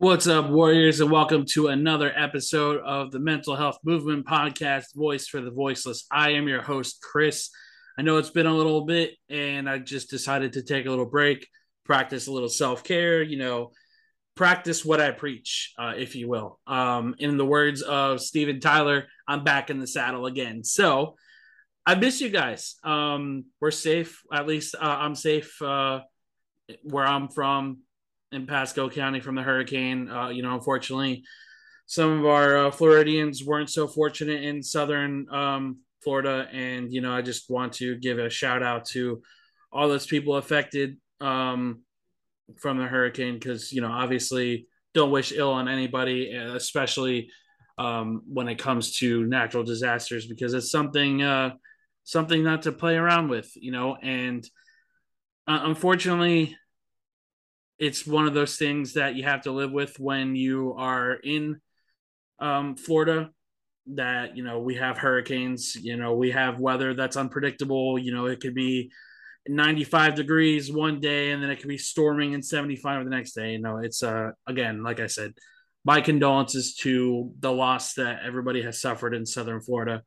What's up, Warriors, and welcome to another episode of the Mental Health Movement Podcast, Voice for the Voiceless. I am your host, Chris. I know it's been a little bit, and I just decided to take a little break, practice a little self care, you know, practice what I preach, uh, if you will. Um, in the words of Steven Tyler, I'm back in the saddle again. So I miss you guys. Um, we're safe, at least uh, I'm safe uh, where I'm from in Pasco County from the hurricane. Uh, you know, unfortunately, some of our uh, Floridians weren't so fortunate in southern um, Florida, and you know, I just want to give a shout out to all those people affected um, from the hurricane because you know, obviously, don't wish ill on anybody, especially um, when it comes to natural disasters, because it's something uh, something not to play around with, you know, and uh, unfortunately it's one of those things that you have to live with when you are in um, Florida. That you know we have hurricanes, you know we have weather that's unpredictable. You know it could be 95 degrees one day and then it could be storming and 75 the next day. You know it's uh again like I said, my condolences to the loss that everybody has suffered in Southern Florida.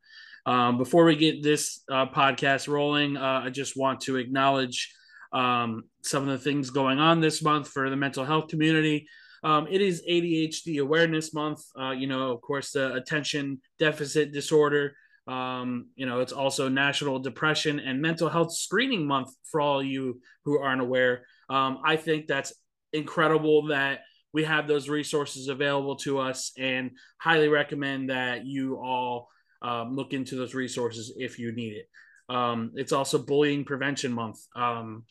Um, before we get this uh, podcast rolling, uh, I just want to acknowledge um, some of the things going on this month for the mental health community. Um, it is ADHD Awareness Month. Uh, you know, of course, the attention deficit disorder. Um, you know, it's also National Depression and Mental Health Screening Month for all you who aren't aware. Um, I think that's incredible that we have those resources available to us and highly recommend that you all um, look into those resources if you need it. Um, it's also Bullying Prevention Month. Um,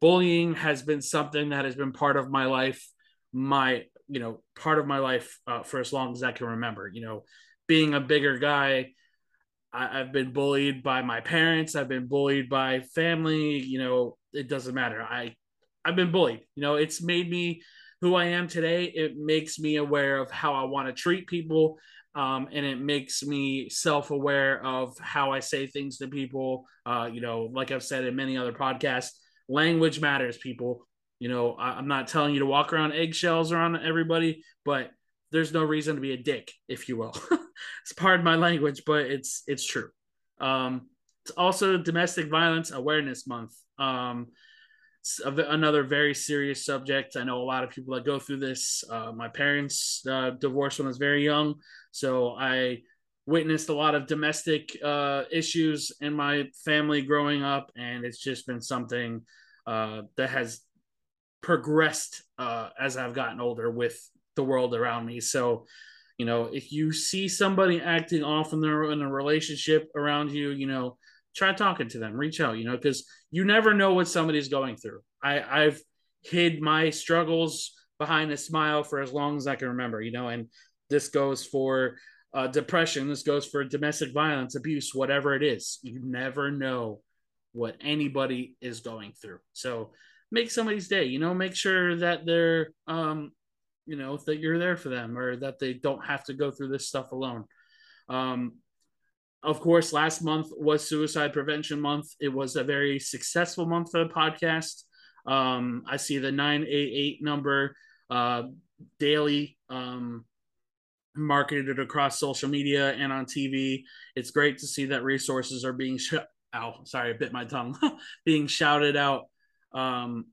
bullying has been something that has been part of my life my you know part of my life uh, for as long as i can remember. You know being a bigger guy I, have been bullied by my parents. I've been bullied by family. You know it doesn't matter. I i've been bullied. You know it's made me who i am today. It makes me aware of how i want to treat people um, and it makes me self-aware of how i say things to people. Uh, you know like i've said in many other podcasts language matters, people. You know, I, am not telling you to walk around eggshells around everybody, but there's no reason to be a dick, if you will. it's part of my language, but it's it's true. Um, it's also Domestic Violence Awareness Month. Um, another very serious subject. I know a lot of people that go through this. Uh, my parents uh, divorced when I was very young, so I witnessed a lot of domestic uh, issues in my family growing up, and it's just been something uh, that has progressed uh, as I've gotten older with the world around me. So, you know, if you see somebody acting off in their in a relationship around you, you know, try talking to them, reach out, you know, because you never know what somebody's going through. I, I've hid my struggles behind a smile for as long as I can remember, you know, and this goes for uh, depression, this goes for domestic violence, abuse, whatever it is. You never know what anybody is going through. So make somebody's day, you know, make sure that they're, um, you know, that you're there for them or that they don't have to go through this stuff alone. Um, of course, last month was Suicide Prevention Month. It was a very successful month for the podcast. Um, I see the 988 number uh, daily um, marketed across social media and on TV. It's great to see that resources are being sh- ow, sorry, I bit my tongue, being shouted out um,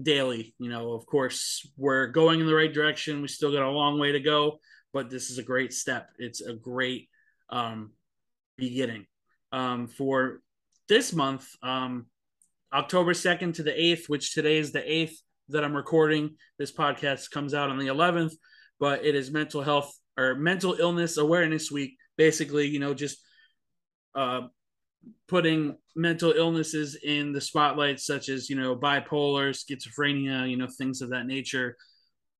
daily. You know, of course, we're going in the right direction. We still got a long way to go, but this is a great step. It's a great um, beginning. Um, for this month, um, October 2nd to the 8th, which today is the 8th that I'm recording. This podcast comes out on the 11th, but it is mental health or mental illness awareness week. Basically, you know, just uh, putting mental illnesses in the spotlight, such as, you know, bipolar, schizophrenia, you know, things of that nature.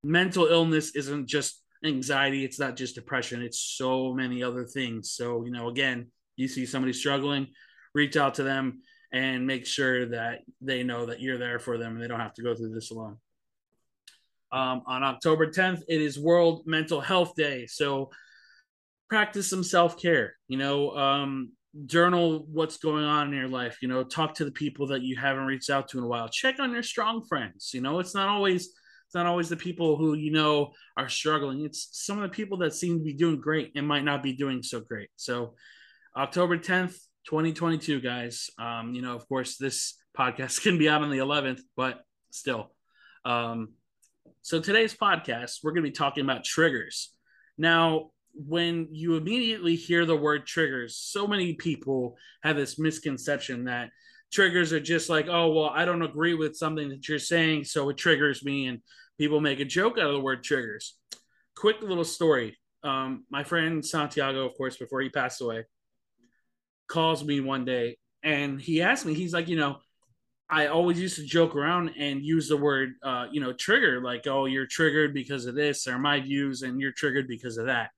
Mental illness isn't just anxiety, it's not just depression, it's so many other things. So, you know, again, you see somebody struggling, reach out to them and make sure that they know that you're there for them and they don't have to go through this alone. Um, on October 10th, it is World Mental Health Day. So practice some self care. You know, um, journal what's going on in your life. You know, talk to the people that you haven't reached out to in a while. Check on your strong friends. You know, it's not always it's not always the people who you know are struggling. It's some of the people that seem to be doing great and might not be doing so great. So, October 10th, 2022, guys. Um, you know, of course, this podcast can be out on the 11th, but still. Um, so today's podcast, we're going to be talking about triggers. Now, when you immediately hear the word triggers, so many people have this misconception that triggers are just like, oh, well, I don't agree with something that you're saying, so it triggers me. And people make a joke out of the word triggers. Quick little story. Um, my friend Santiago, of course, before he passed away, calls me one day and he asked me, he's like, you know, I always used to joke around and use the word, uh, you know, trigger, like, oh, you're triggered because of this, or my views, and you're triggered because of that.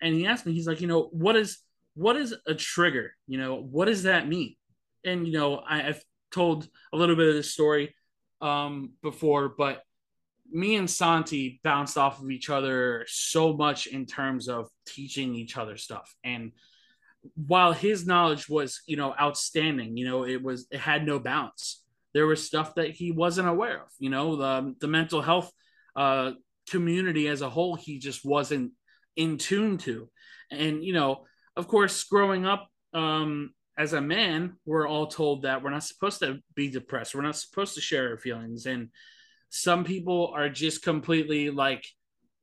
And he asked me, he's like, you know, what is what is a trigger? You know, what does that mean? And you know, I, have told a little bit of this story um, before, but me and Santi bounced off of each other so much in terms of teaching each other stuff. And while his knowledge was, you know, outstanding, you know, it was it had no bounds. There was stuff that he wasn't aware of. You know, the the mental health uh, community as a whole, he just wasn't in tune to. And you know, of course, growing up um, as a man, we're all told that we're not supposed to be depressed. We're not supposed to share our feelings. And some people are just completely like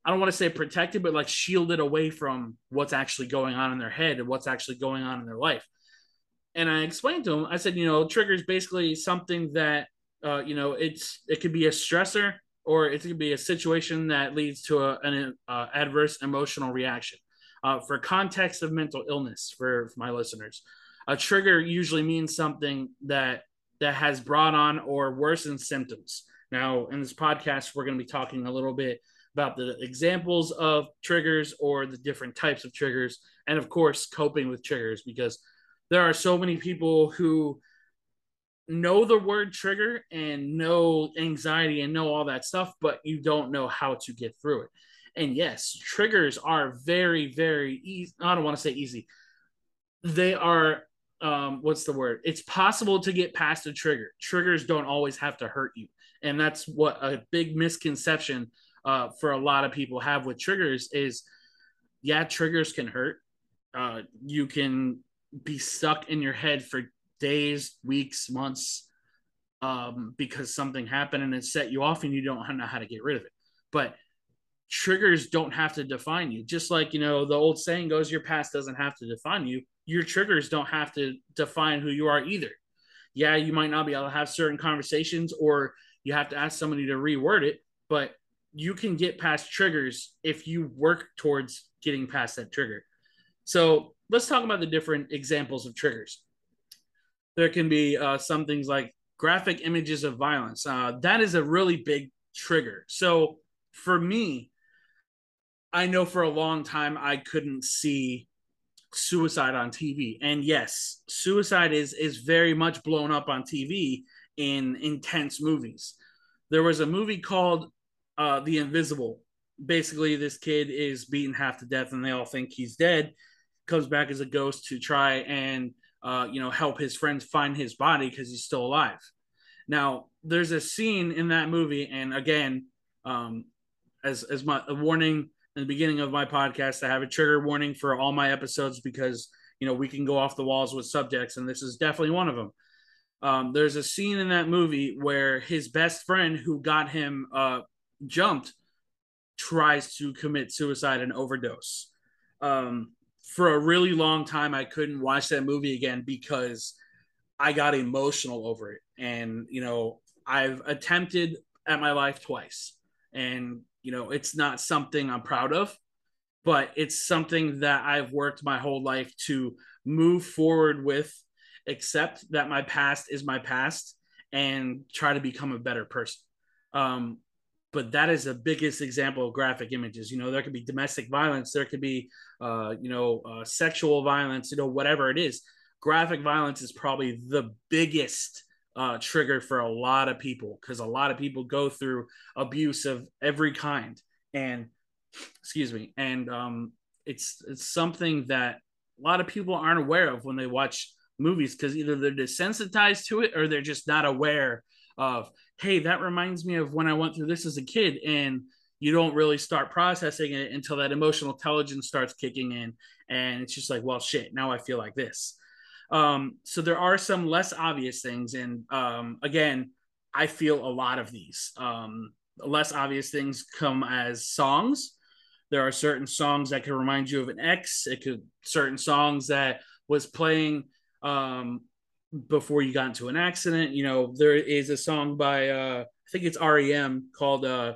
I don't want to say protected, but like shielded away from what's actually going on in their head and what's actually going on in their life. And I explained to him, I said, you know, trigger is basically something that, uh, you know, it's it could be a stressor or it could be a situation that leads to a, an uh, adverse emotional reaction. Uh, for context of mental illness, for, for my listeners, a trigger usually means something that that has brought on or worsened symptoms. Now, in this podcast, we're going to be talking a little bit about the examples of triggers or the different types of triggers, and of course, coping with triggers because there are so many people who know the word trigger and know anxiety and know all that stuff, but you don't know how to get through it. And yes, triggers are very, very easy. I don't want to say easy. They are, um, what's the word? It's possible to get past a trigger. Triggers don't always have to hurt you. And that's what a big misconception uh, for a lot of people have with triggers is yeah, triggers can hurt. Uh, you can be stuck in your head for days, weeks, months um, because something happened and it set you off and you don't know how to get rid of it. But triggers don't have to define you. Just like, you know, the old saying goes, your past doesn't have to define you. Your triggers don't have to define who you are either. Yeah, you might not be able to have certain conversations or you have to ask somebody to reword it, but you can get past triggers if you work towards getting past that trigger. So let's talk about the different examples of triggers. There can be uh, some things like graphic images of violence. Uh, that is a really big trigger. So for me, I know for a long time I couldn't see suicide on TV. And yes, suicide is is very much blown up on TV in intense movies. There was a movie called uh, The Invisible. Basically, this kid is beaten half to death, and they all think he's dead. Comes back as a ghost to try and uh, you know help his friends find his body because he's still alive. Now, there's a scene in that movie, and again, um, as as my a warning in the beginning of my podcast, I have a trigger warning for all my episodes because you know we can go off the walls with subjects, and this is definitely one of them. Um, there's a scene in that movie where his best friend, who got him uh, jumped tries to commit suicide and overdose. Um, for a really long time, I couldn't watch that movie again because I got emotional over it. And, you know, I've attempted at my life twice. And, you know, it's not something I'm proud of, but it's something that I've worked my whole life to move forward with accept that my past is my past and try to become a better person. Um, but that is the biggest example of graphic images. You know, there could be domestic violence, there could be, uh, you know, uh, sexual violence, you know, whatever it is. Graphic violence is probably the biggest uh, trigger for a lot of people because a lot of people go through abuse of every kind. And, excuse me, and um, it's it's something that a lot of people aren't aware of when they watch movies because either they're desensitized to it or they're just not aware of hey that reminds me of when i went through this as a kid and you don't really start processing it until that emotional intelligence starts kicking in and it's just like well shit now i feel like this. Um, so there are some less obvious things and um, again i feel a lot of these. Um, less obvious things come as songs. There are certain songs that can remind you of an ex. It could certain songs that was playing um, before you got into an accident. You know, there is a song by uh, I think it's REM called uh,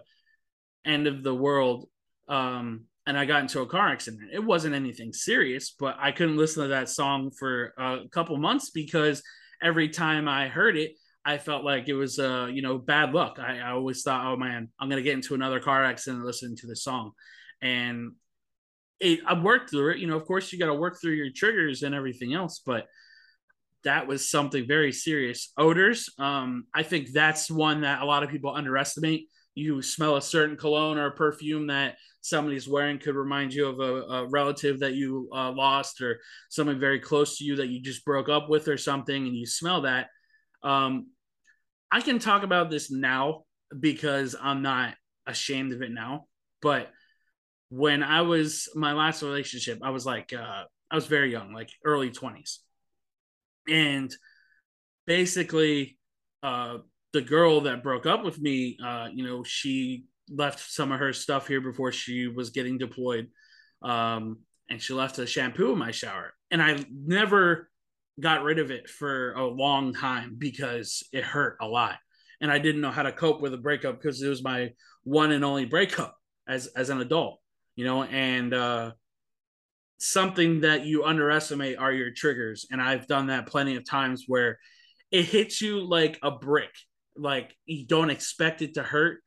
"End of the World," um, and I got into a car accident. It wasn't anything serious, but I couldn't listen to that song for a couple months because every time I heard it, I felt like it was uh, you know bad luck. I, I always thought, oh man, I'm gonna get into another car accident listening to the song, and it, I worked through it. You know, of course, you got to work through your triggers and everything else, but that was something very serious. Odors, um, I think that's one that a lot of people underestimate. You smell a certain cologne or perfume that somebody's wearing could remind you of a, a relative that you uh, lost or someone very close to you that you just broke up with or something, and you smell that. Um, I can talk about this now because I'm not ashamed of it now. But when I was my last relationship, I was like, uh, I was very young, like early 20s and basically uh, the girl that broke up with me uh, you know she left some of her stuff here before she was getting deployed. Um, and she left a shampoo in my shower. And i never got rid of it for a long time because it hurt a lot. And i didn't know how to cope with a breakup because it was my one and only breakup as as an adult you know? And uh something that you underestimate are your triggers and i've done that plenty of times where it hits you like a brick like you don't expect it to hurt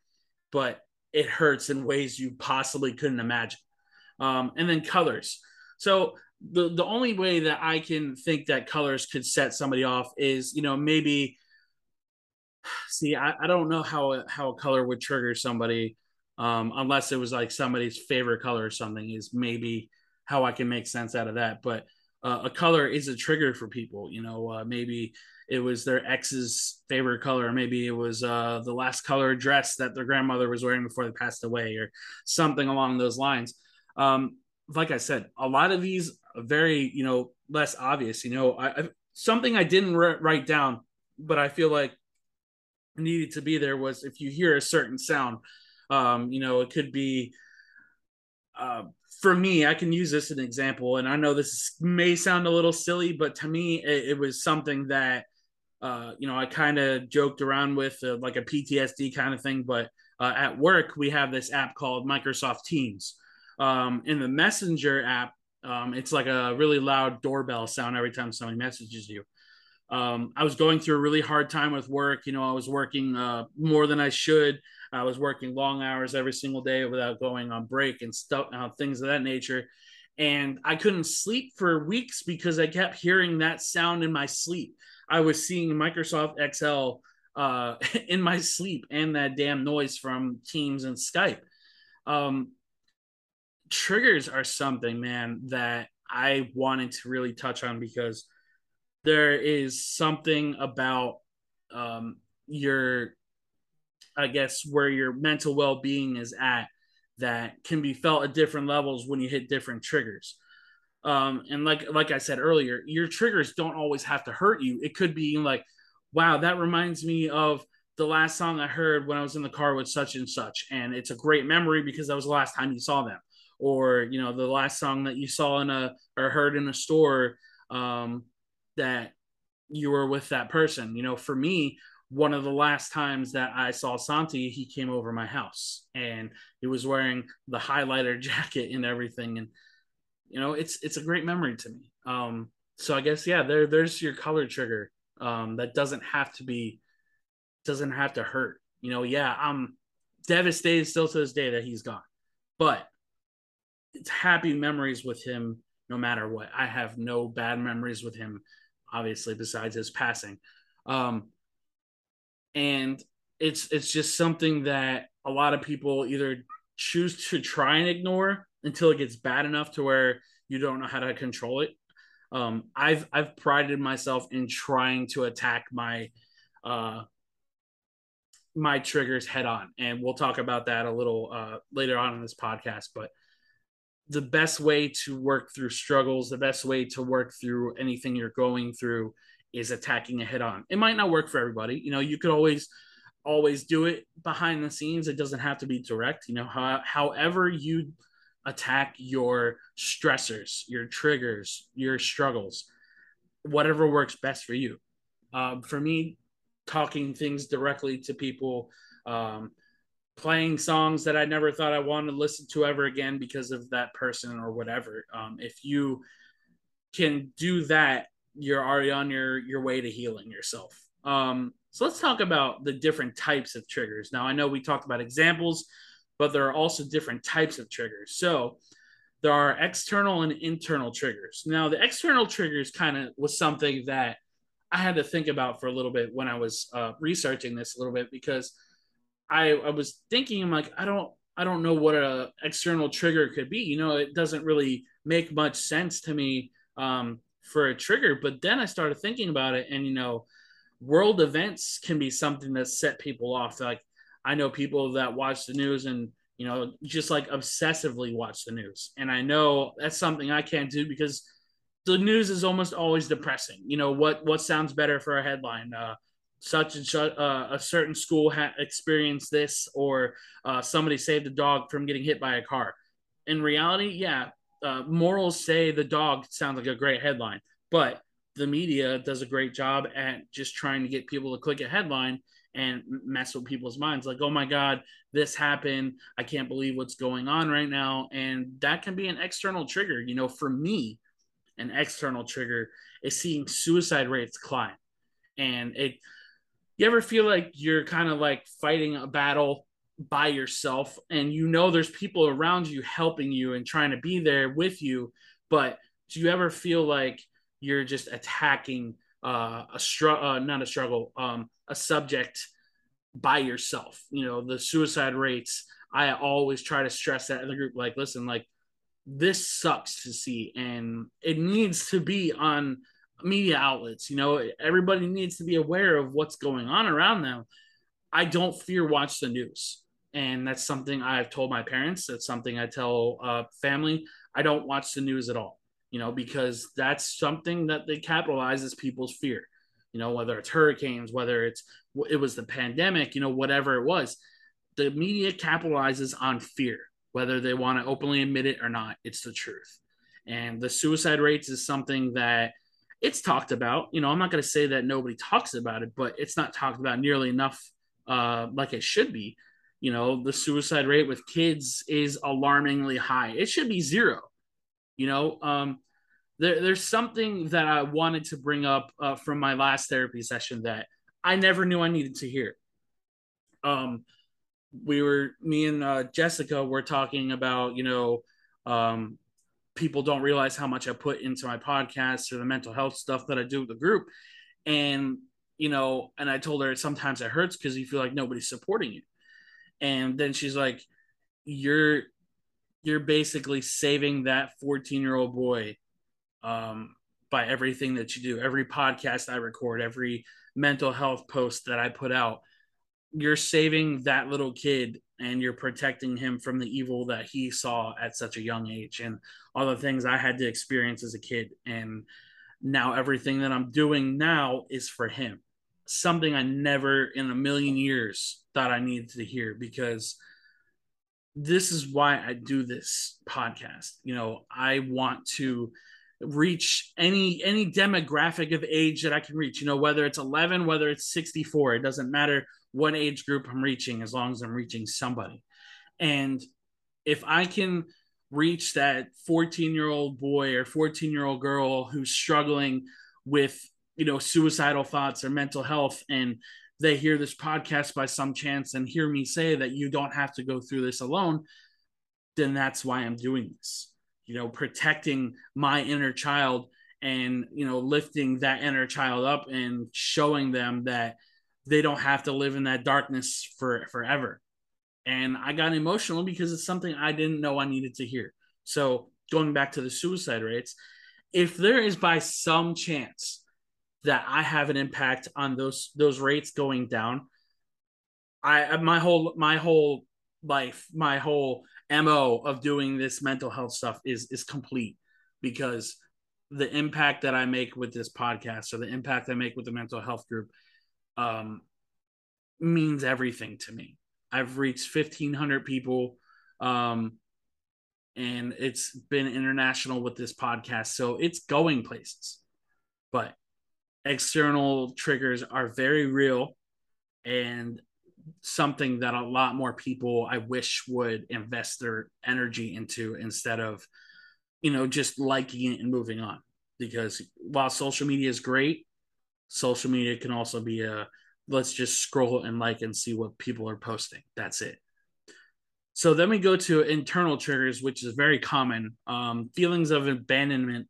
but it hurts in ways you possibly couldn't imagine. Um, and then colors. So the the only way that i can think that colors could set somebody off is you know maybe see i, I don't know how how a color would trigger somebody um, unless it was like somebody's favorite color or something is maybe how I can make sense out of that. But uh, a color is a trigger for people. You know, uh, maybe it was their ex's favorite color, or maybe it was uh, the last color dress that their grandmother was wearing before they passed away, or something along those lines. Um, like I said, a lot of these very, you know, less obvious. You know, I, I something I didn't write down, but I feel like needed to be there was if you hear a certain sound. Um, you know, it could be uh, for me, I can use this as an example, and I know this may sound a little silly, but to me, it, it was something that uh, you know I kind of joked around with, uh, like a PTSD kind of thing. But uh, at work, we have this app called Microsoft Teams. Um, in the Messenger app, um, it's like a really loud doorbell sound every time somebody messages you. Um, I was going through a really hard time with work. You know, I was working uh, more than I should. I was working long hours every single day without going on break and stuff, uh, things of that nature. And I couldn't sleep for weeks because I kept hearing that sound in my sleep. I was seeing Microsoft Excel uh, in my sleep and that damn noise from Teams and Skype. Um, triggers are something, man, that I wanted to really touch on because there is something about um, your I guess where your mental well-being is at that can be felt at different levels when you hit different triggers. Um, and like like I said earlier, your triggers don't always have to hurt you. It could be like, wow, that reminds me of the last song I heard when I was in the car with such and such, and it's a great memory because that was the last time you saw them, or you know the last song that you saw in a or heard in a store um, that you were with that person. You know, for me, one of the last times that I saw Santi, he came over my house and he was wearing the highlighter jacket and everything. And, you know, it's, it's a great memory to me. Um, so I guess yeah, there there's your color trigger. Um, that doesn't have to be doesn't have to hurt. You know, yeah, I'm devastated still to this day that he's gone. But it's happy memories with him no matter what. I have no bad memories with him, obviously, besides his passing. Um, and it's it's just something that a lot of people either choose to try and ignore until it gets bad enough to where you don't know how to control it. Um, I've I've prided myself in trying to attack my uh, my triggers head on, and we'll talk about that a little uh, later on in this podcast. But the best way to work through struggles, the best way to work through anything you're going through, is attacking it head on. It might not work for everybody. You know, you could always always do it behind the scenes. It doesn't have to be direct. You know, how, however you attack your stressors, your triggers, your struggles, whatever works best for you. Um, for me, talking things directly to people, um, playing songs that I never thought I wanted to listen to ever again because of that person or whatever. Um, if you can do that, you're already on your your way to healing yourself. Um, so let's talk about the different types of triggers. Now I know we talked about examples, but there are also different types of triggers. So there are external and internal triggers. Now the external triggers kind of was something that I had to think about for a little bit when I was uh, researching this a little bit because I, I was thinking I'm like I don't I don't know what a external trigger could be. You know, it doesn't really make much sense to me um, for a trigger. But then I started thinking about it, and you know, world events can be something that set people off. Like I know people that watch the news and you know just like obsessively watch the news, and I know that's something I can't do because the news is almost always depressing. You know what what sounds better for a headline? Uh, such and such uh, a certain school had experienced this, or uh, somebody saved a dog from getting hit by a car. In reality, yeah, uh, morals say the dog sounds like a great headline, but the media does a great job at just trying to get people to click a headline and mess with people's minds. Like oh my god this happened. I can't believe what's going on right now. And that can be an external trigger. You know for me an external trigger is seeing suicide rates climb. And it you ever feel like you're kind of like fighting a battle by yourself and you know there's people around you helping you and trying to be there with you but do you ever feel like you're just attacking uh, a struggle uh, not a struggle um, a subject by yourself you know the suicide rates i always try to stress that in the group like listen like this sucks to see and it needs to be on media outlets. You know, everybody needs to be aware of what's going on around them. I don't fear watch the news. And that's something I've told my parents. That's something I tell uh, family. I don't watch the news at all, you know, because that's something that they capitalizes people's fear. You know, whether it's hurricanes, whether it's it was the pandemic, you know, whatever it was, the media capitalizes on fear, whether they want to openly admit it or not. It's the truth. And the suicide rates is something that it's talked about. You know, I'm not going to say that nobody talks about it, but it's not talked about nearly enough uh, like it should be. You know, the suicide rate with kids is alarmingly high. It should be zero. You know, um, there, there's something that I wanted to bring up uh, from my last therapy session that I never knew I needed to hear. Um, we were, me and uh, Jessica were talking about, you know, um, people don't realize how much I put into my podcast or the mental health stuff that I do with the group. And, you know, and I told her sometimes it hurts because you feel like nobody's supporting you. And then she's like, You're you're basically saving that 14 year old boy um, by everything that you do, every podcast I record, every mental health post that I put out. You're saving that little kid and you're protecting him from the evil that he saw at such a young age and all the things I had to experience as a kid. And now everything that I'm doing now is for him. Something I never in a million years thought I needed to hear because this is why I do this podcast. You know, I want to reach any any demographic of age that I can reach. You know, whether it's 11, whether it's 64, it doesn't matter what age group I'm reaching as long as I'm reaching somebody. And if I can reach that 14 year old boy or 14 year old girl who's struggling with you know suicidal thoughts or mental health and they hear this podcast by some chance and hear me say that you don't have to go through this alone then that's why i'm doing this. You know protecting my inner child and you know lifting that inner child up and showing them that they don't have to live in that darkness for forever. And i got emotional because it's something i didn't know i needed to hear. So going back to the suicide rates if there is by some chance that i have an impact on those those rates going down i my whole my whole life my whole mo of doing this mental health stuff is is complete because the impact that I make with this podcast or the impact I make with the mental health group um, means everything to me. I've reached 1,500 people, um, and it's been international with this podcast. So it's going places. But external triggers are very real and something that a lot more people I wish would invest their energy into instead of you know, just liking it and moving on. Because while social media is great, social media can also be a let's just scroll and like and see what people are posting. That's it. So then we go to internal triggers, which is very common. Um, feelings of abandonment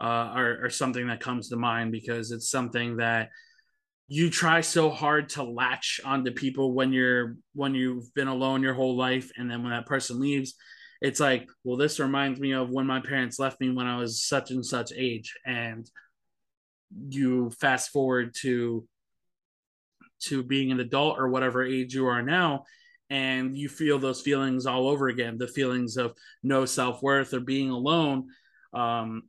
uh, are, are something that comes to mind because it's something that you try so hard to latch onto people when you're when you've been alone your whole life, and then when that person leaves, it's like, well, this reminds me of when my parents left me when I was such and such age. And you fast forward to to being an adult or whatever age you are now and you feel those feelings all over again the feelings of no self-worth or being alone um,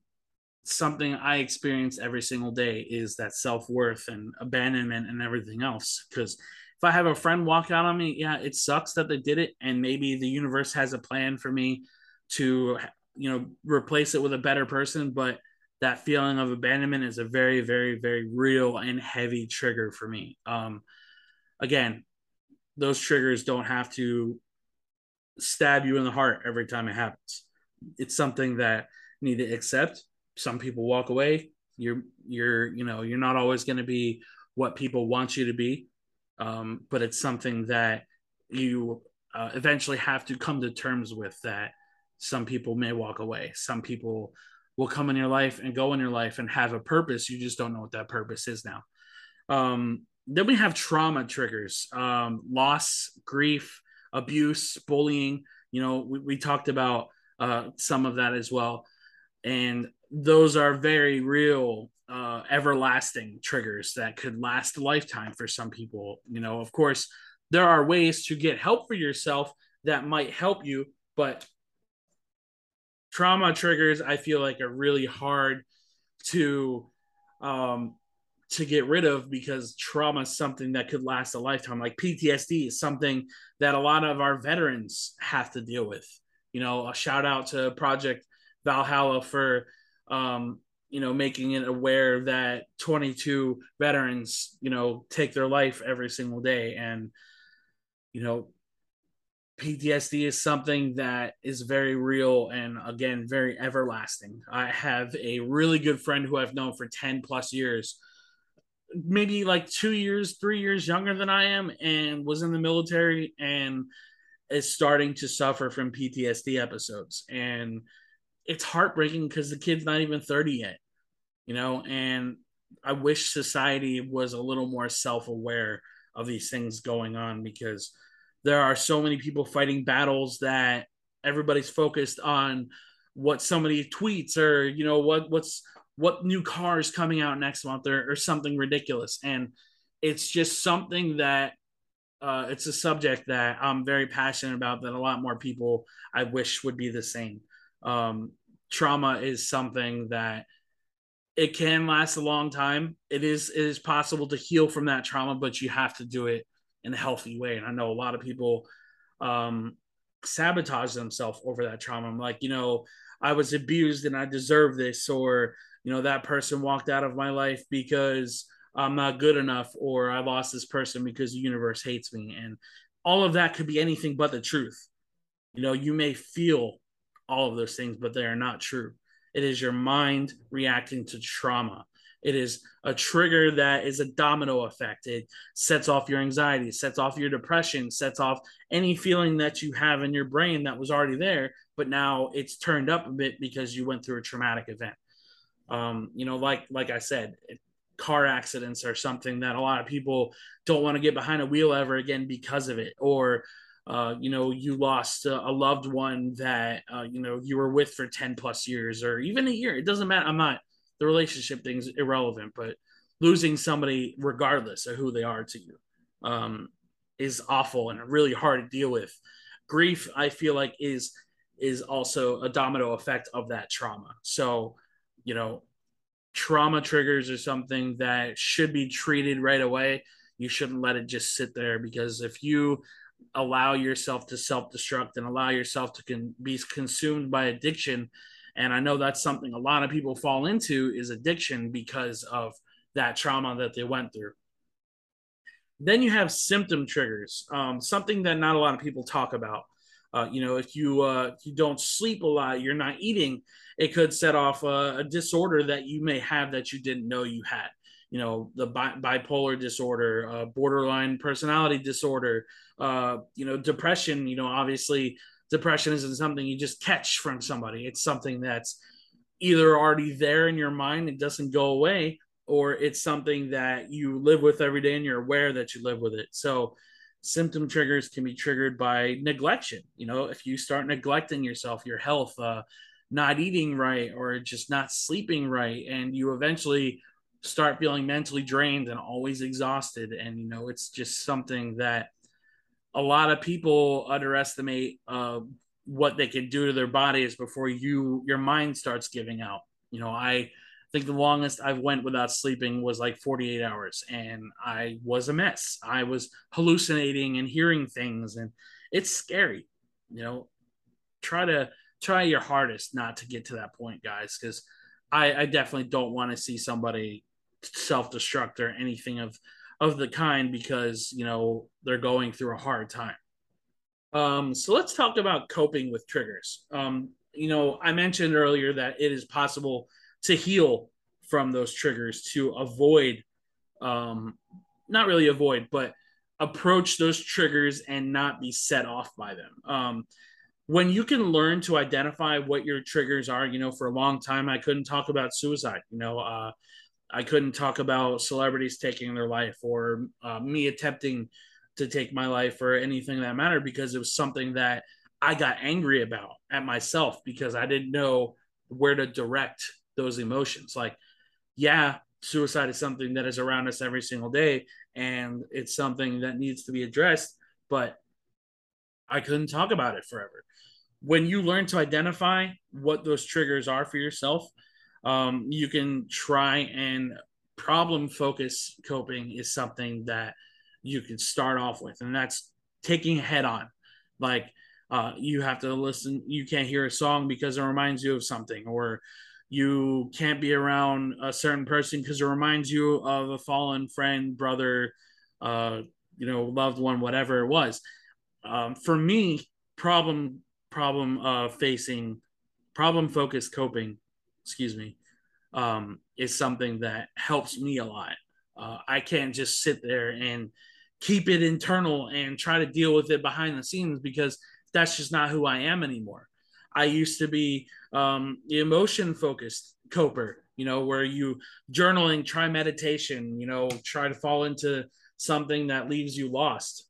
something i experience every single day is that self-worth and abandonment and everything else because if I have a friend walk out on me, yeah, it sucks that they did it, and maybe the universe has a plan for me to, you know, replace it with a better person. But that feeling of abandonment is a very, very, very real and heavy trigger for me. Um, again, those triggers don't have to stab you in the heart every time it happens. It's something that you need to accept. Some people walk away. You're, you're, you know, you're not always going to be what people want you to be. Um, but it's something that you uh, eventually have to come to terms with that some people may walk away. Some people will come in your life and go in your life and have a purpose. You just don't know what that purpose is now. Um, then we have trauma triggers um, loss grief abuse bullying. You know we, we talked about uh, some of that as well. And those are very real uh, everlasting triggers that could last a lifetime for some people. You know, of course, there are ways to get help for yourself that might help you, but trauma triggers I feel like are really hard to um to get rid of because trauma is something that could last a lifetime. Like PTSD is something that a lot of our veterans have to deal with. You know, a shout out to Project Valhalla for um, you know, making it aware that 22 veterans, you know, take their life every single day. And, you know, PTSD is something that is very real and, again, very everlasting. I have a really good friend who I've known for 10 plus years, maybe like two years, three years younger than I am, and was in the military and is starting to suffer from PTSD episodes. And, it's heartbreaking because the kid's not even 30 yet you know, and I wish society was a little more self aware of these things going on because there are so many people fighting battles that everybody's focused on what somebody tweets or you know what what's what new car is coming out next month or, or something ridiculous. And it's just something that uh, it's a subject that i'm very passionate about that a lot more people i wish would be the same um, trauma is something that it can last a long time. It is it is possible to heal from that trauma, but you have to do it in a healthy way. And I know a lot of people um, sabotage themselves over that trauma. I'm like, you know, I was abused and I deserve this, or you know, that person walked out of my life because I'm not good enough, or I lost this person because the universe hates me. And all of that could be anything but the truth. You know, you may feel all of those things, but they are not true. It is your mind reacting to trauma. It is a trigger that is a domino effect. It sets off your anxiety, sets off your depression, sets off any feeling that you have in your brain that was already there, but now it's turned up a bit because you went through a traumatic event. Um, you know, like like I said, car accidents are something that a lot of people don't want to get behind a wheel ever again because of it, or uh, you know, you lost a, a loved one that uh, you know you were with for ten plus years, or even a year. It doesn't matter. I'm not the relationship thing's irrelevant, but losing somebody, regardless of who they are to you, um, is awful and really hard to deal with. Grief, I feel like, is is also a domino effect of that trauma. So, you know, trauma triggers are something that should be treated right away. You shouldn't let it just sit there because if you allow yourself to self destruct and allow yourself to con- be consumed by addiction, and I know that's something a lot of people fall into is addiction because of that trauma that they went through. Then you have symptom triggers, um, something that not a lot of people talk about. Uh, you know, if you uh, if you don't sleep a lot, you're not eating, it could set off a, a, disorder that you may have that you didn't know you had. You know, the bi- bipolar disorder, uh, borderline personality disorder, uh, you know, depression. You know, obviously depression isn't something you just catch from somebody. It's something that's either already there in your mind, it doesn't go away, or it's something that you live with every day and you're aware that you live with it. So symptom triggers can be triggered by neglection. You know, if you start neglecting yourself, your health, uh, not eating right, or just not sleeping right, and you eventually start feeling mentally drained and always exhausted. And, you know, it's just something that a lot of people underestimate uh, what they can do to their bodies before you your mind starts giving out. You know, I think the longest I've went without sleeping was like 48 hours, and I was a mess. I was hallucinating and hearing things, and it's scary. You know, try to try your hardest not to get to that point, guys, because I, I definitely don't want to see somebody self destruct or anything of of the kind because you know they're going through a hard time. Um, so let's talk about coping with triggers. Um, you know, I mentioned earlier that it is possible to heal from those triggers to avoid, um, not really avoid, but approach those triggers and not be set off by them. Um, when you can learn to identify what your triggers are, you know, for a long time, I couldn't talk about suicide. You know, uh, I couldn't talk about celebrities taking their life or uh, me attempting to take my life or anything that mattered because it was something that I got angry about at myself because I didn't know where to direct those emotions. Like, yeah, suicide is something that is around us every single day and it's something that needs to be addressed, but I couldn't talk about it forever. When you learn to identify what those triggers are for yourself, um, you can try and problem focus coping is something that you can start off with, and that's taking head on. Like uh, you have to listen, you can't hear a song because it reminds you of something, or you can't be around a certain person because it reminds you of a fallen friend, brother, uh, you know, loved one, whatever it was. Um, for me, problem problem uh, facing, problem focused coping excuse me, um, is something that helps me a lot. Uh, I can't just sit there and keep it internal and try to deal with it behind the scenes because that's just not who I am anymore. I used to be um, emotion focused coper, you know, where you journaling, try meditation, you know, try to fall into something that leaves you lost.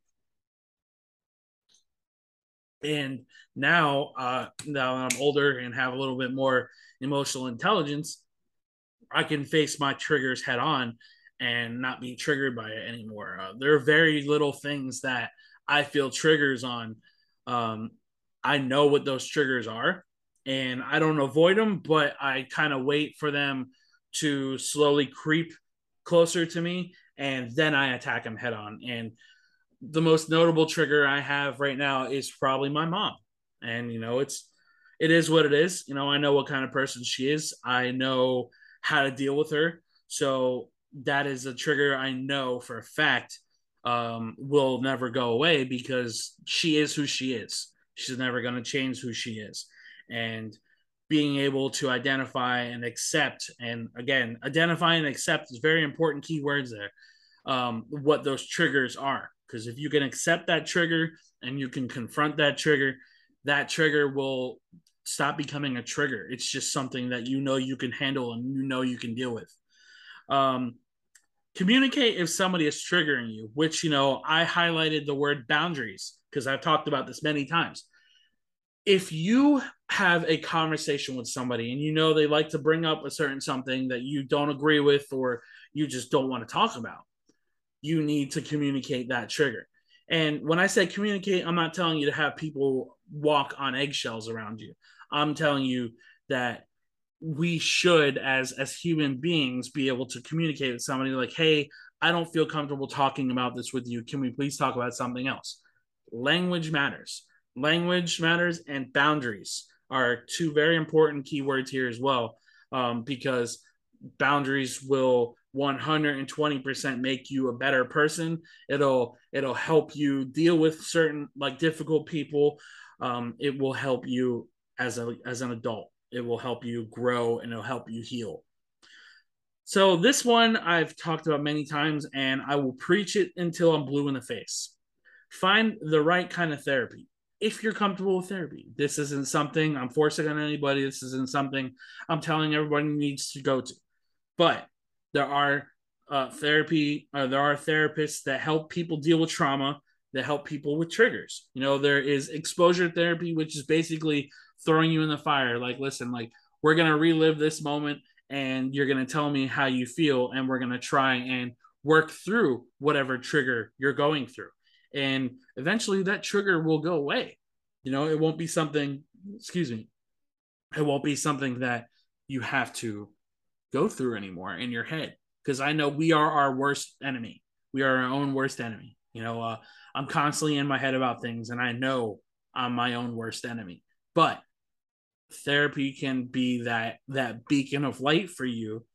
And now, uh, now I'm older and have a little bit more emotional intelligence, I can face my triggers head on and not be triggered by it anymore. Uh, there are very little things that I feel triggers on. Um, I know what those triggers are and I don't avoid them, but I kind of wait for them to slowly creep closer to me and then I attack them head on. And the most notable trigger I have right now is probably my mom. And, you know, it's, it is what it is. You know, I know what kind of person she is. I know how to deal with her. So that is a trigger I know for a fact um, will never go away because she is who she is. She's never going to change who she is. and being able to identify and accept and again identify and accept is very important keywords there um, what those triggers are because if you can accept that trigger and you can confront that trigger that trigger will stop becoming a trigger. It's just something that you know you can handle and you know you can deal with. Um, communicate if somebody is triggering you which you know i highlighted the word boundaries because i've talked about this many times. If you have a conversation with somebody and you know they like to bring up a certain something that you don't agree with or you just don't want to talk about you need to communicate that trigger. And when i say communicate i'm not telling you to have people walk on eggshells around you. I'm telling you that we should as as human beings be able to communicate with somebody like hey i don't feel comfortable talking about this with you. Can we please talk about something else? Language matters. Language matters and boundaries are two very important keywords here as well um, because boundaries will 120% make you a better person it'll it'll help you deal with certain like difficult people um, it will help you as a as an adult it will help you grow and it'll help you heal so this one i've talked about many times and i will preach it until i'm blue in the face find the right kind of therapy if you're comfortable with therapy. This isn't something I'm forcing on anybody. This isn't something I'm telling everybody needs to go to. But there are uh, therapy, uh, there are therapists that help people deal with trauma, that help people with triggers. You know, there is exposure therapy, which is basically throwing you in the fire. Like, listen, like we're gonna relive this moment, and you're gonna tell me how you feel, and we're gonna try and work through whatever trigger you're going through and eventually that trigger will go away you know it won't be something excuse me it won't be something that you have to go through anymore in your head because i know we are our worst enemy. We are our own worst enemy. You know uh, i'm constantly in my head about things and i know i'm my own worst enemy. But therapy can be that that beacon of light for you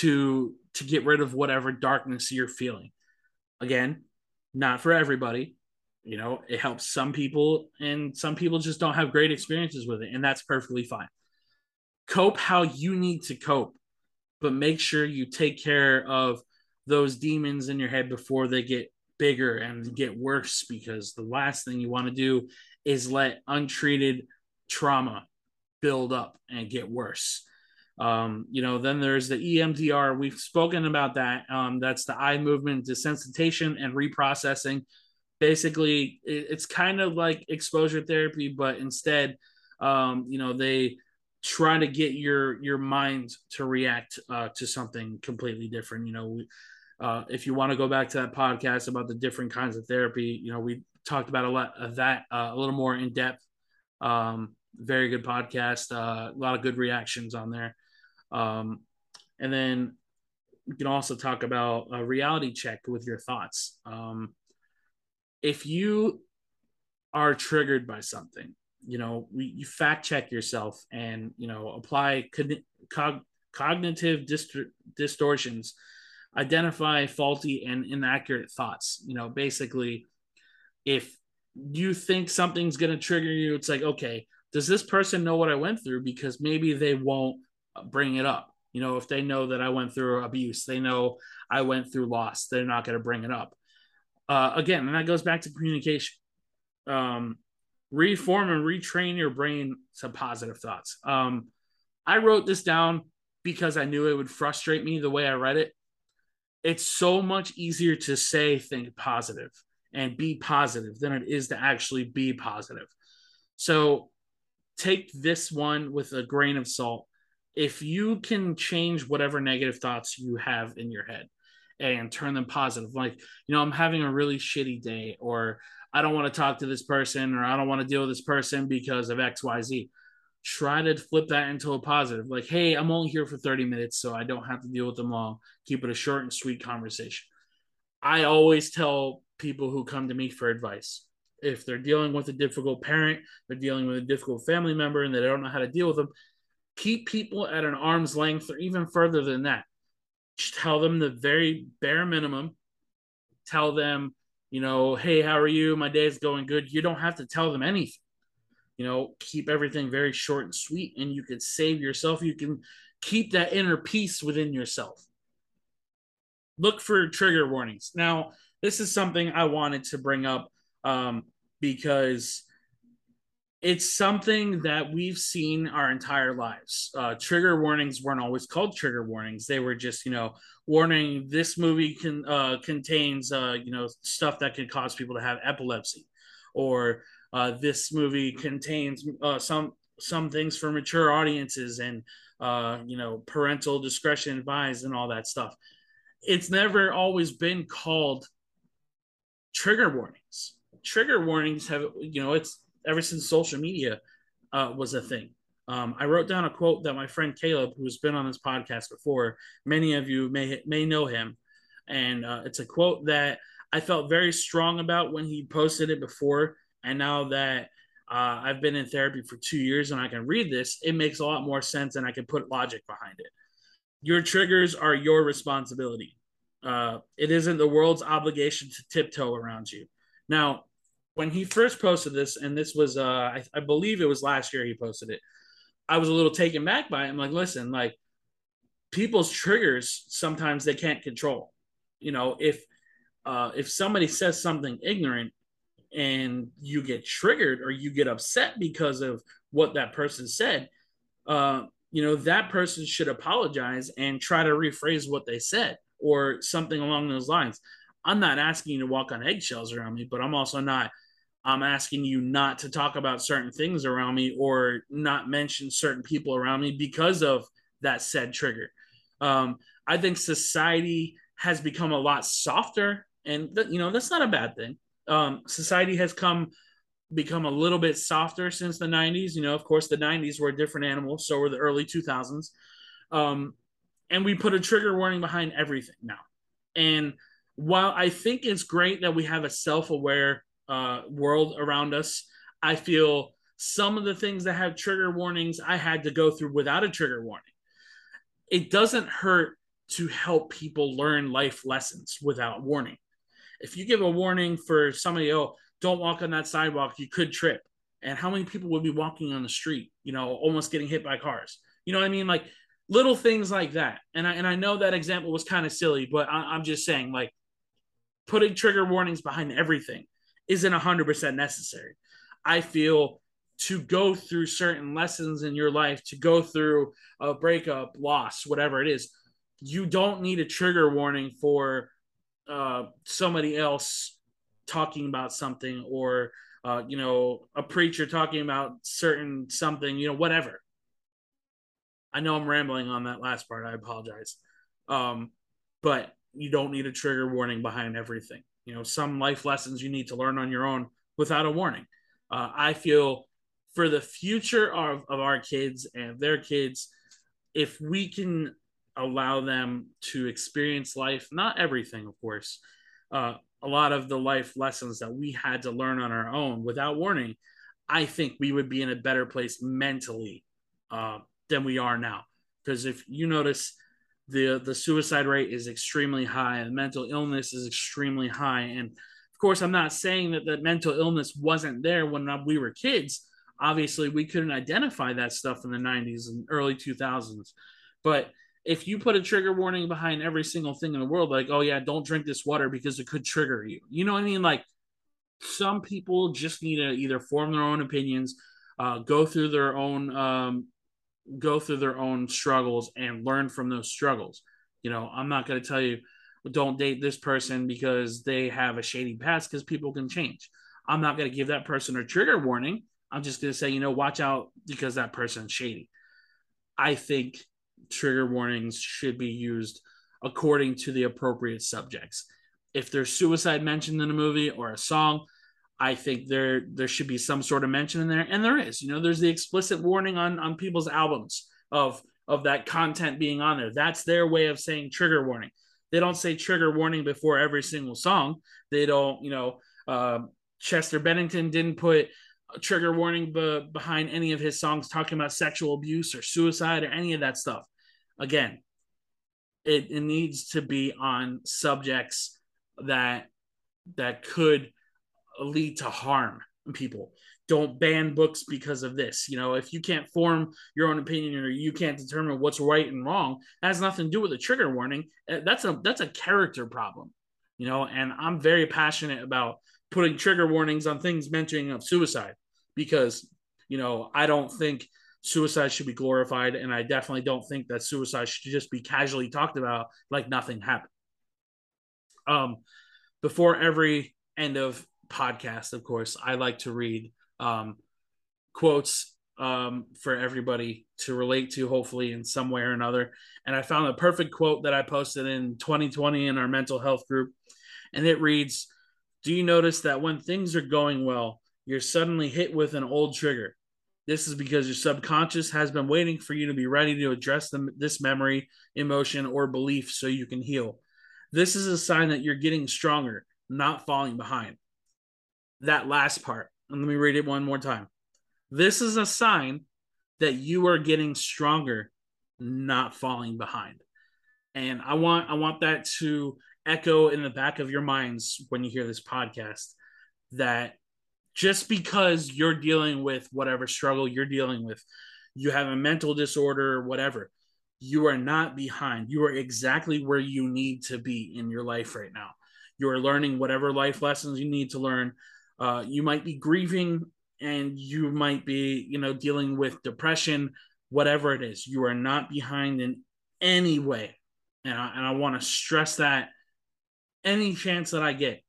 to to get rid of whatever darkness you're feeling. Again not for everybody. You know it helps some people and some people just don't have great experiences with it and that's perfectly fine. Cope how you need to cope but make sure you take care of those demons in your head before they get bigger and get worse because the last thing you want to do is let untreated trauma build up and get worse um, you know, then there's the EMDR. We've spoken about that. Um, that's the eye movement desensitization and reprocessing. Basically, it, it's kind of like exposure therapy, but instead, um, you know, they try to get your your mind to react uh, to something completely different. You know, we, uh, if you want to go back to that podcast about the different kinds of therapy, you know, we talked about a lot of that uh, a little more in depth. Um, very good podcast. Uh, a lot of good reactions on there. Um, and then we can also talk about a reality check with your thoughts. Um, if you are triggered by something, you know, we, you fact check yourself and, you know, apply cog- cognitive dist- distortions, identify faulty and inaccurate thoughts. You know, basically, if you think something's going to trigger you, it's like, okay, does this person know what I went through? Because maybe they won't bring it up. You know, if they know that I went through abuse, they know I went through loss, they're not going to bring it up. Uh, again, and that goes back to communication. Um, reform and retrain your brain to positive thoughts. Um, I wrote this down because I knew it would frustrate me the way I read it. It's so much easier to say think positive and be positive than it is to actually be positive. So take this one with a grain of salt if you can change whatever negative thoughts you have in your head and turn them positive like you know i'm having a really shitty day or i don't want to talk to this person or i don't want to deal with this person because of xyz try to flip that into a positive like hey i'm only here for 30 minutes so i don't have to deal with them long keep it a short and sweet conversation i always tell people who come to me for advice if they're dealing with a difficult parent they're dealing with a difficult family member and they don't know how to deal with them keep people at an arm's length or even further than that. Just tell them the very bare minimum. Tell them, you know, hey, how are you? My day is going good. You don't have to tell them anything. you know, keep everything very short and sweet, and you can save yourself. You can keep that inner peace within yourself. Look for trigger warnings. Now, this is something I wanted to bring up um, because it's something that we've seen our entire lives. Uh, trigger warnings weren't always called trigger warnings; they were just, you know, warning this movie can uh, contains, uh, you know, stuff that can cause people to have epilepsy, or uh, this movie contains uh, some some things for mature audiences and uh, you know parental discretion advised and all that stuff. It's never always been called trigger warnings. Trigger warnings have you know it's ever since social media uh, was a thing. Um, I wrote down a quote that my friend Caleb, who's been on this podcast before, many of you may may know him, and uh, it's a quote that I felt very strong about when he posted it before and now that uh, I've been in therapy for two years and I can read this, it makes a lot more sense and I can put logic behind it. Your triggers are your responsibility. Uh, it isn't the world's obligation to tiptoe around you. Now, when he first posted this, and this was, uh, I, I believe it was last year he posted it, I was a little taken back by it. I'm like, listen, like people's triggers sometimes they can't control. You know, if uh, if somebody says something ignorant, and you get triggered or you get upset because of what that person said, uh, you know, that person should apologize and try to rephrase what they said or something along those lines. I'm not asking you to walk on eggshells around me, but I'm also not. I'm asking you not to talk about certain things around me or not mention certain people around me because of that said trigger. Um, I think society has become a lot softer, and th- you know that's not a bad thing um, society has come become a little bit softer since the 90s. You know, of course, the 90s were a different animal, so were the early 2000s. Um, and we put a trigger warning behind everything now. And while I think it's great that we have a self aware uh, world around us, I feel some of the things that have trigger warnings I had to go through without a trigger warning. It doesn't hurt to help people learn life lessons without warning if you give a warning for somebody, oh, don't walk on that sidewalk, you could trip. And how many people would be walking on the street, you know, almost getting hit by cars? You know what I mean? Like little things like that. And I and I know that example was kind of silly, but I, I'm just saying, like, putting trigger warnings behind everything isn't 100% necessary. I feel to go through certain lessons in your life, to go through a breakup, loss, whatever it is, you don't need a trigger warning for uh, somebody else talking about something or uh, you know a preacher talking about certain something you know whatever. I know i'm rambling on that last part. I apologize. Um, but you don't need a trigger warning behind everything you know some life lessons you need to learn on your own without a warning uh, i feel for the future of, of our kids and their kids if we can allow them to experience life, not everything, of course, uh, a lot of the life lessons that we had to learn on our own without warning, I think we would be in a better place mentally uh, than we are now. Because if you notice, the the suicide rate is extremely high, and mental illness is extremely high. And of course, I'm not saying that the mental illness wasn't there when we were kids. Obviously, we couldn't identify that stuff in the 90s and early 2000s, but if you put a trigger warning behind every single thing in the world, like, oh yeah, don't drink this water because it could trigger you. You know what I mean? Like some people just need to either form their own opinions, uh, go through their own um, go through their own struggles and learn from those struggles. You know, I'm not going to tell you don't date this person because they have a shady past because people can change. I'm not going to give that person a trigger warning. I'm just going to say, you know, watch out because that person's shady. I think trigger warnings should be used according to the appropriate subjects. If there's suicide mentioned in a movie or a song, I think there there should be some sort of mention in there, and there is. You know, there's the explicit warning on on people's albums of of that content being on there. That's their way of saying trigger warning. They don't say trigger warning before every single song. They don't, you know, uh, Chester Bennington didn't put trigger warning be- behind any of his songs talking about sexual abuse or suicide or any of that stuff again, it, it needs to be on subjects that that could lead to harm people. don't ban books because of this. You know, if you can't form your own opinion or you can't determine what's right and wrong, has nothing to do with a trigger warning. Eh, that's a that's a character problem. You know, and I'm very passionate about putting trigger warnings on things mentioning of suicide because you know I don't think suicide should be glorified, and I definitely don't think that suicide should just be casually talked about like nothing happened. Um, before every end of podcast, of course, I like to read um, quotes um, for everybody to relate to, hopefully in some way or another. And I found a perfect quote that I posted in 2020 in our mental health group, and it reads, "Do you notice that when things are going well, you're suddenly hit with an old trigger?" This is because your subconscious has been waiting for you to be ready to address the, this memory, emotion, or belief so you can heal. This is a sign that you're getting stronger, not falling behind. That last part, and let me read it one more time. This is a sign that you are getting stronger, not falling behind. And I want I want that to echo in the back of your minds when you hear this podcast that just because you're dealing with whatever struggle you're dealing with, you have a mental disorder, or whatever, you are not behind. You are exactly where you need to be in your life right now. You are learning whatever life lessons you need to learn. Uh, you might be grieving and you might be, you know, dealing with depression, whatever it is. You are not behind in any way. And I, and I want to stress that any chance that I get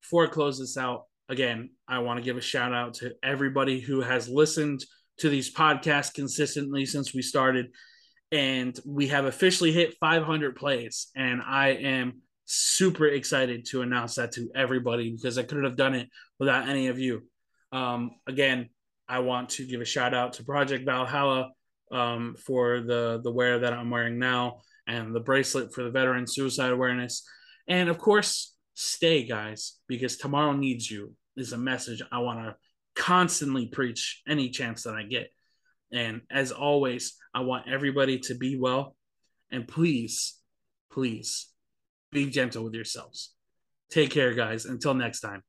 before I close this out again, I want to give a shout out to everybody who has listened to these podcasts consistently since we started. And we have officially hit 500 plays. And I am super excited to announce that to everybody because I couldn't have done it without any of you. Um, again, I want to give a shout out to Project Valhalla um, for the the wear that I'm wearing now and the bracelet for the veteran suicide awareness. And of course, stay, guys, because tomorrow needs you is a message I want to constantly preach any chance that I get. And as always, I want everybody to be well. And please, please be gentle with yourselves. Take care, guys. Until next time.